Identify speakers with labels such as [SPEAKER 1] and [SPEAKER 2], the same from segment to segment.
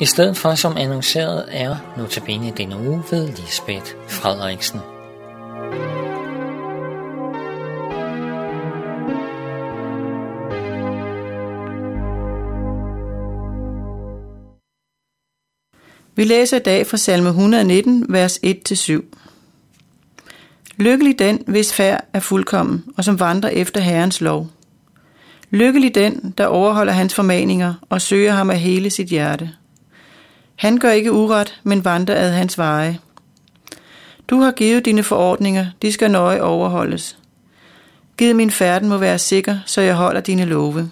[SPEAKER 1] I stedet for som annonceret er notabene denne uge ved Lisbeth Frederiksen.
[SPEAKER 2] Vi læser i dag fra salme 119, vers 1-7. Lykkelig den, hvis færd er fuldkommen, og som vandrer efter Herrens lov. Lykkelig den, der overholder hans formaninger og søger ham af hele sit hjerte. Han gør ikke uret, men vandrer ad hans veje. Du har givet dine forordninger, de skal nøje overholdes. Giv min færden må være sikker, så jeg holder dine love.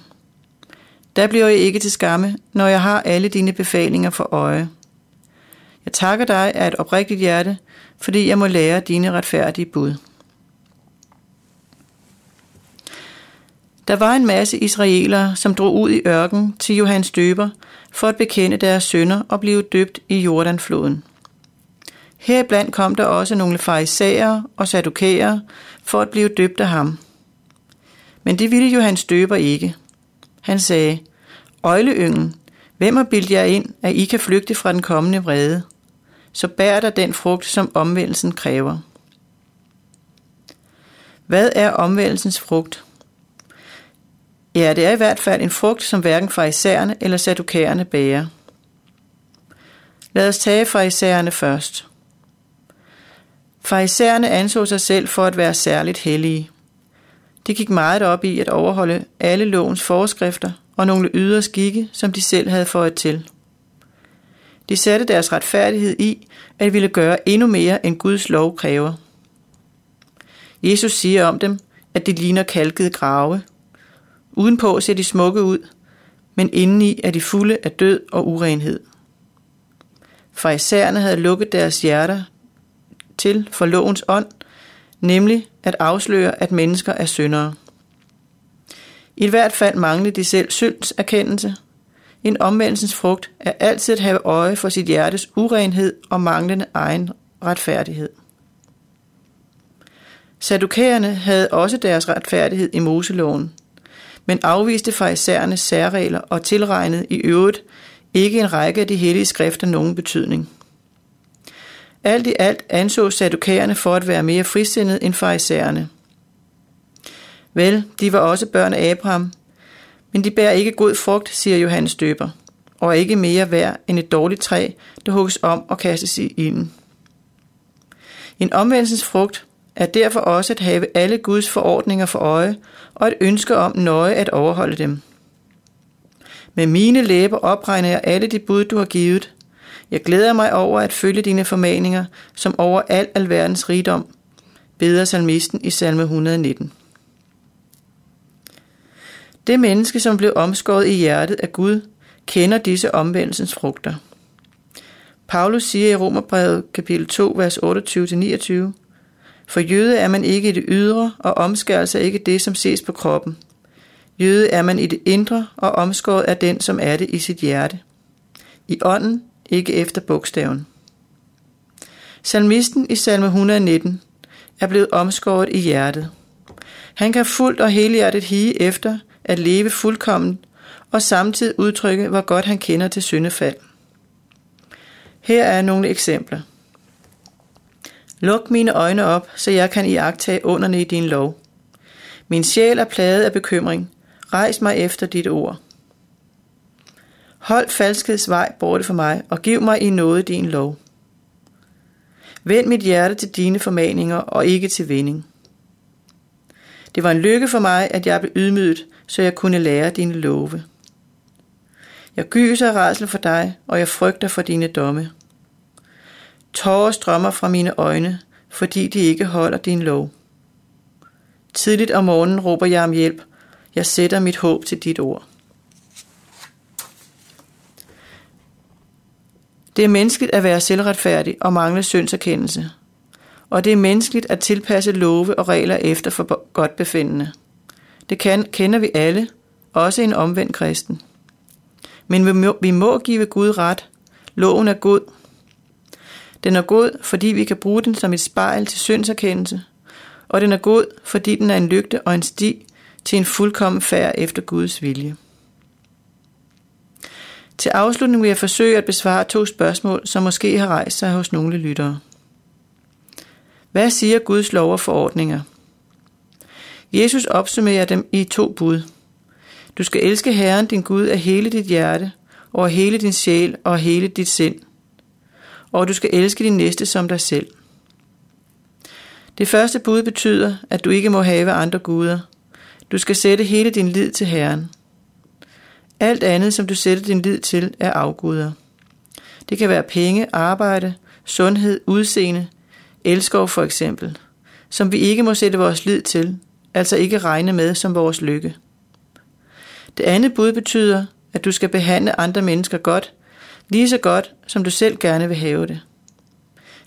[SPEAKER 2] Der bliver jeg ikke til skamme, når jeg har alle dine befalinger for øje. Jeg takker dig af et oprigtigt hjerte, fordi jeg må lære dine retfærdige bud. Der var en masse israelere, som drog ud i ørken til Johannes døber for at bekende deres sønder og blive døbt i Jordanfloden. Heriblandt kom der også nogle farisæere og sadukæere for at blive døbt af ham. Men det ville Johannes døber ikke. Han sagde, Øjleyngen, hvem har bildt jer ind, at I kan flygte fra den kommende vrede? Så bær der den frugt, som omvendelsen kræver. Hvad er omvendelsens frugt? Ja, det er i hvert fald en frugt, som hverken farisæerne eller sadukæerne bærer. Lad os tage farisæerne først. Farisæerne anså sig selv for at være særligt hellige. De gik meget op i at overholde alle lovens forskrifter og nogle ydre skikke, som de selv havde fået til. De satte deres retfærdighed i at ville gøre endnu mere, end Guds lov kræver. Jesus siger om dem, at de ligner kalkede grave – Udenpå ser de smukke ud, men indeni er de fulde af død og urenhed. Farisæerne havde lukket deres hjerter til for lovens ånd, nemlig at afsløre, at mennesker er syndere. I hvert fald manglede de selv synds erkendelse. En omvendelsens frugt er altid at have øje for sit hjertes urenhed og manglende egen retfærdighed. Sadukæerne havde også deres retfærdighed i Moseloven – men afviste farisæernes særregler og tilregnede i øvrigt ikke en række af de hellige skrifter nogen betydning. Alt i alt anså sadukæerne for at være mere frisindede end farisæerne. Vel, de var også børn af Abraham, men de bærer ikke god frugt, siger Johannes døber, og er ikke mere værd end et dårligt træ, der hugges om og kastes i ilden. En omvendelsens frugt er derfor også at have alle Guds forordninger for øje og et ønske om nøje at overholde dem. Med mine læber opregner jeg alle de bud, du har givet. Jeg glæder mig over at følge dine formaninger, som over al alverdens rigdom, beder salmisten i salme 119. Det menneske, som blev omskåret i hjertet af Gud, kender disse omvendelsens frugter. Paulus siger i Romerbrevet kapitel 2, vers 28-29, for jøde er man ikke i det ydre, og omskærelse er ikke det, som ses på kroppen. Jøde er man i det indre, og omskåret er den, som er det i sit hjerte. I ånden, ikke efter bogstaven. Salmisten i salme 119 er blevet omskåret i hjertet. Han kan fuldt og helhjertet hige efter at leve fuldkommen og samtidig udtrykke, hvor godt han kender til syndefald. Her er nogle eksempler. Luk mine øjne op, så jeg kan iagtage underne i din lov. Min sjæl er plaget af bekymring. Rejs mig efter dit ord. Hold falskheds vej borte for mig, og giv mig i noget din lov. Vend mit hjerte til dine formaninger, og ikke til vinding. Det var en lykke for mig, at jeg blev ydmyget, så jeg kunne lære dine love. Jeg gyser af rædsel for dig, og jeg frygter for dine domme. Tårer strømmer fra mine øjne, fordi de ikke holder din lov. Tidligt om morgenen råber jeg om hjælp. Jeg sætter mit håb til dit ord. Det er menneskeligt at være selvretfærdig og mangle syndserkendelse. Og det er menneskeligt at tilpasse love og regler efter for godt befindende. Det kan, kender vi alle, også en omvendt kristen. Men vi må, vi må give Gud ret. Loven er god, den er god, fordi vi kan bruge den som et spejl til syndserkendelse, og den er god, fordi den er en lygte og en sti til en fuldkommen færd efter Guds vilje. Til afslutning vil jeg forsøge at besvare to spørgsmål, som måske har rejst sig hos nogle lyttere. Hvad siger Guds lov og forordninger? Jesus opsummerer dem i to bud. Du skal elske Herren din Gud af hele dit hjerte, og af hele din sjæl og af hele dit sind. Og du skal elske din næste som dig selv. Det første bud betyder, at du ikke må have andre guder. Du skal sætte hele din lid til Herren. Alt andet, som du sætter din lid til, er afguder. Det kan være penge, arbejde, sundhed, udseende, elskov for eksempel, som vi ikke må sætte vores lid til, altså ikke regne med som vores lykke. Det andet bud betyder, at du skal behandle andre mennesker godt, lige så godt, som du selv gerne vil have det.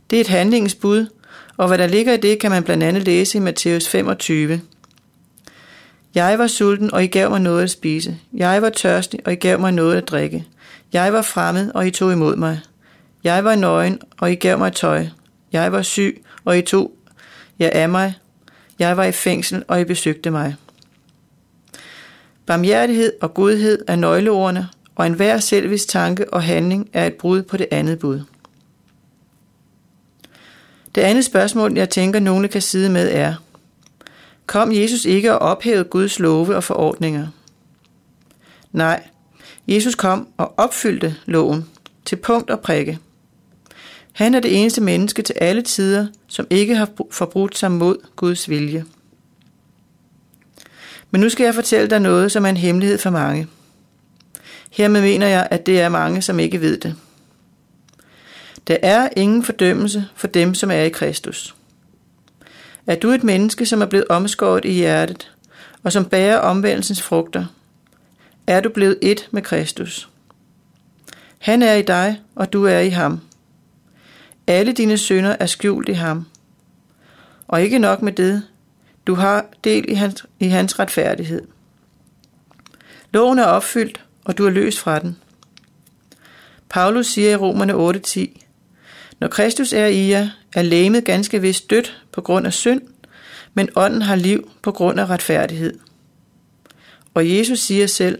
[SPEAKER 2] Det er et handlingsbud, og hvad der ligger i det, kan man blandt andet læse i Matthæus 25. Jeg var sulten, og I gav mig noget at spise. Jeg var tørstig, og I gav mig noget at drikke. Jeg var fremmed, og I tog imod mig. Jeg var nøgen, og I gav mig tøj. Jeg var syg, og I tog jer af mig. Jeg var i fængsel, og I besøgte mig. Barmhjertighed og godhed er nøgleordene, og enhver selvis tanke og handling er et brud på det andet bud. Det andet spørgsmål, jeg tænker, nogle kan sidde med, er, kom Jesus ikke og ophævede Guds love og forordninger? Nej, Jesus kom og opfyldte loven til punkt og prikke. Han er det eneste menneske til alle tider, som ikke har forbrudt sig mod Guds vilje. Men nu skal jeg fortælle dig noget, som er en hemmelighed for mange. Hermed mener jeg, at det er mange, som ikke ved det. Der er ingen fordømmelse for dem, som er i Kristus. Er du et menneske, som er blevet omskåret i hjertet, og som bærer omvendelsens frugter, er du blevet et med Kristus. Han er i dig, og du er i ham. Alle dine synder er skjult i ham. Og ikke nok med det, du har del i hans, i hans retfærdighed. Loven er opfyldt, og du er løst fra den. Paulus siger i Romerne 8:10, Når Kristus er i jer, er læmet ganske vist dødt på grund af synd, men ånden har liv på grund af retfærdighed. Og Jesus siger selv,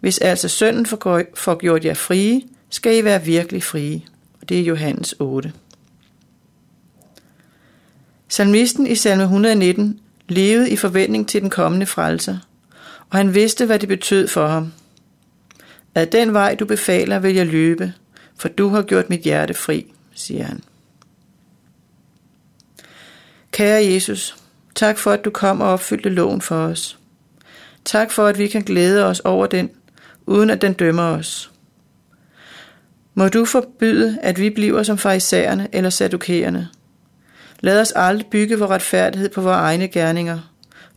[SPEAKER 2] hvis altså sønnen får gjort jer frie, skal I være virkelig frie. Og det er Johannes 8. Salmisten i salme 119 levede i forventning til den kommende frelser, og han vidste, hvad det betød for ham. Ad den vej, du befaler, vil jeg løbe, for du har gjort mit hjerte fri, siger han. Kære Jesus, tak for, at du kom og opfyldte loven for os. Tak for, at vi kan glæde os over den, uden at den dømmer os. Må du forbyde, at vi bliver som farisæerne eller sadukerende. Lad os aldrig bygge vores retfærdighed på vores egne gerninger,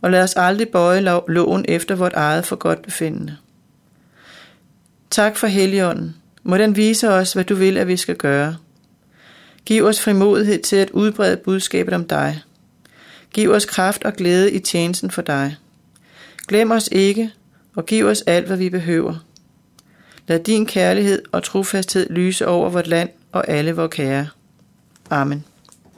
[SPEAKER 2] og lad os aldrig bøje loven efter vort eget for godt befindende. Tak for Helligånden. Må den vise os, hvad du vil, at vi skal gøre. Giv os frimodighed til at udbrede budskabet om dig. Giv os kraft og glæde i tjenesten for dig. Glem os ikke, og giv os alt, hvad vi behøver. Lad din kærlighed og trofasthed lyse over vort land og alle vores kære. Amen.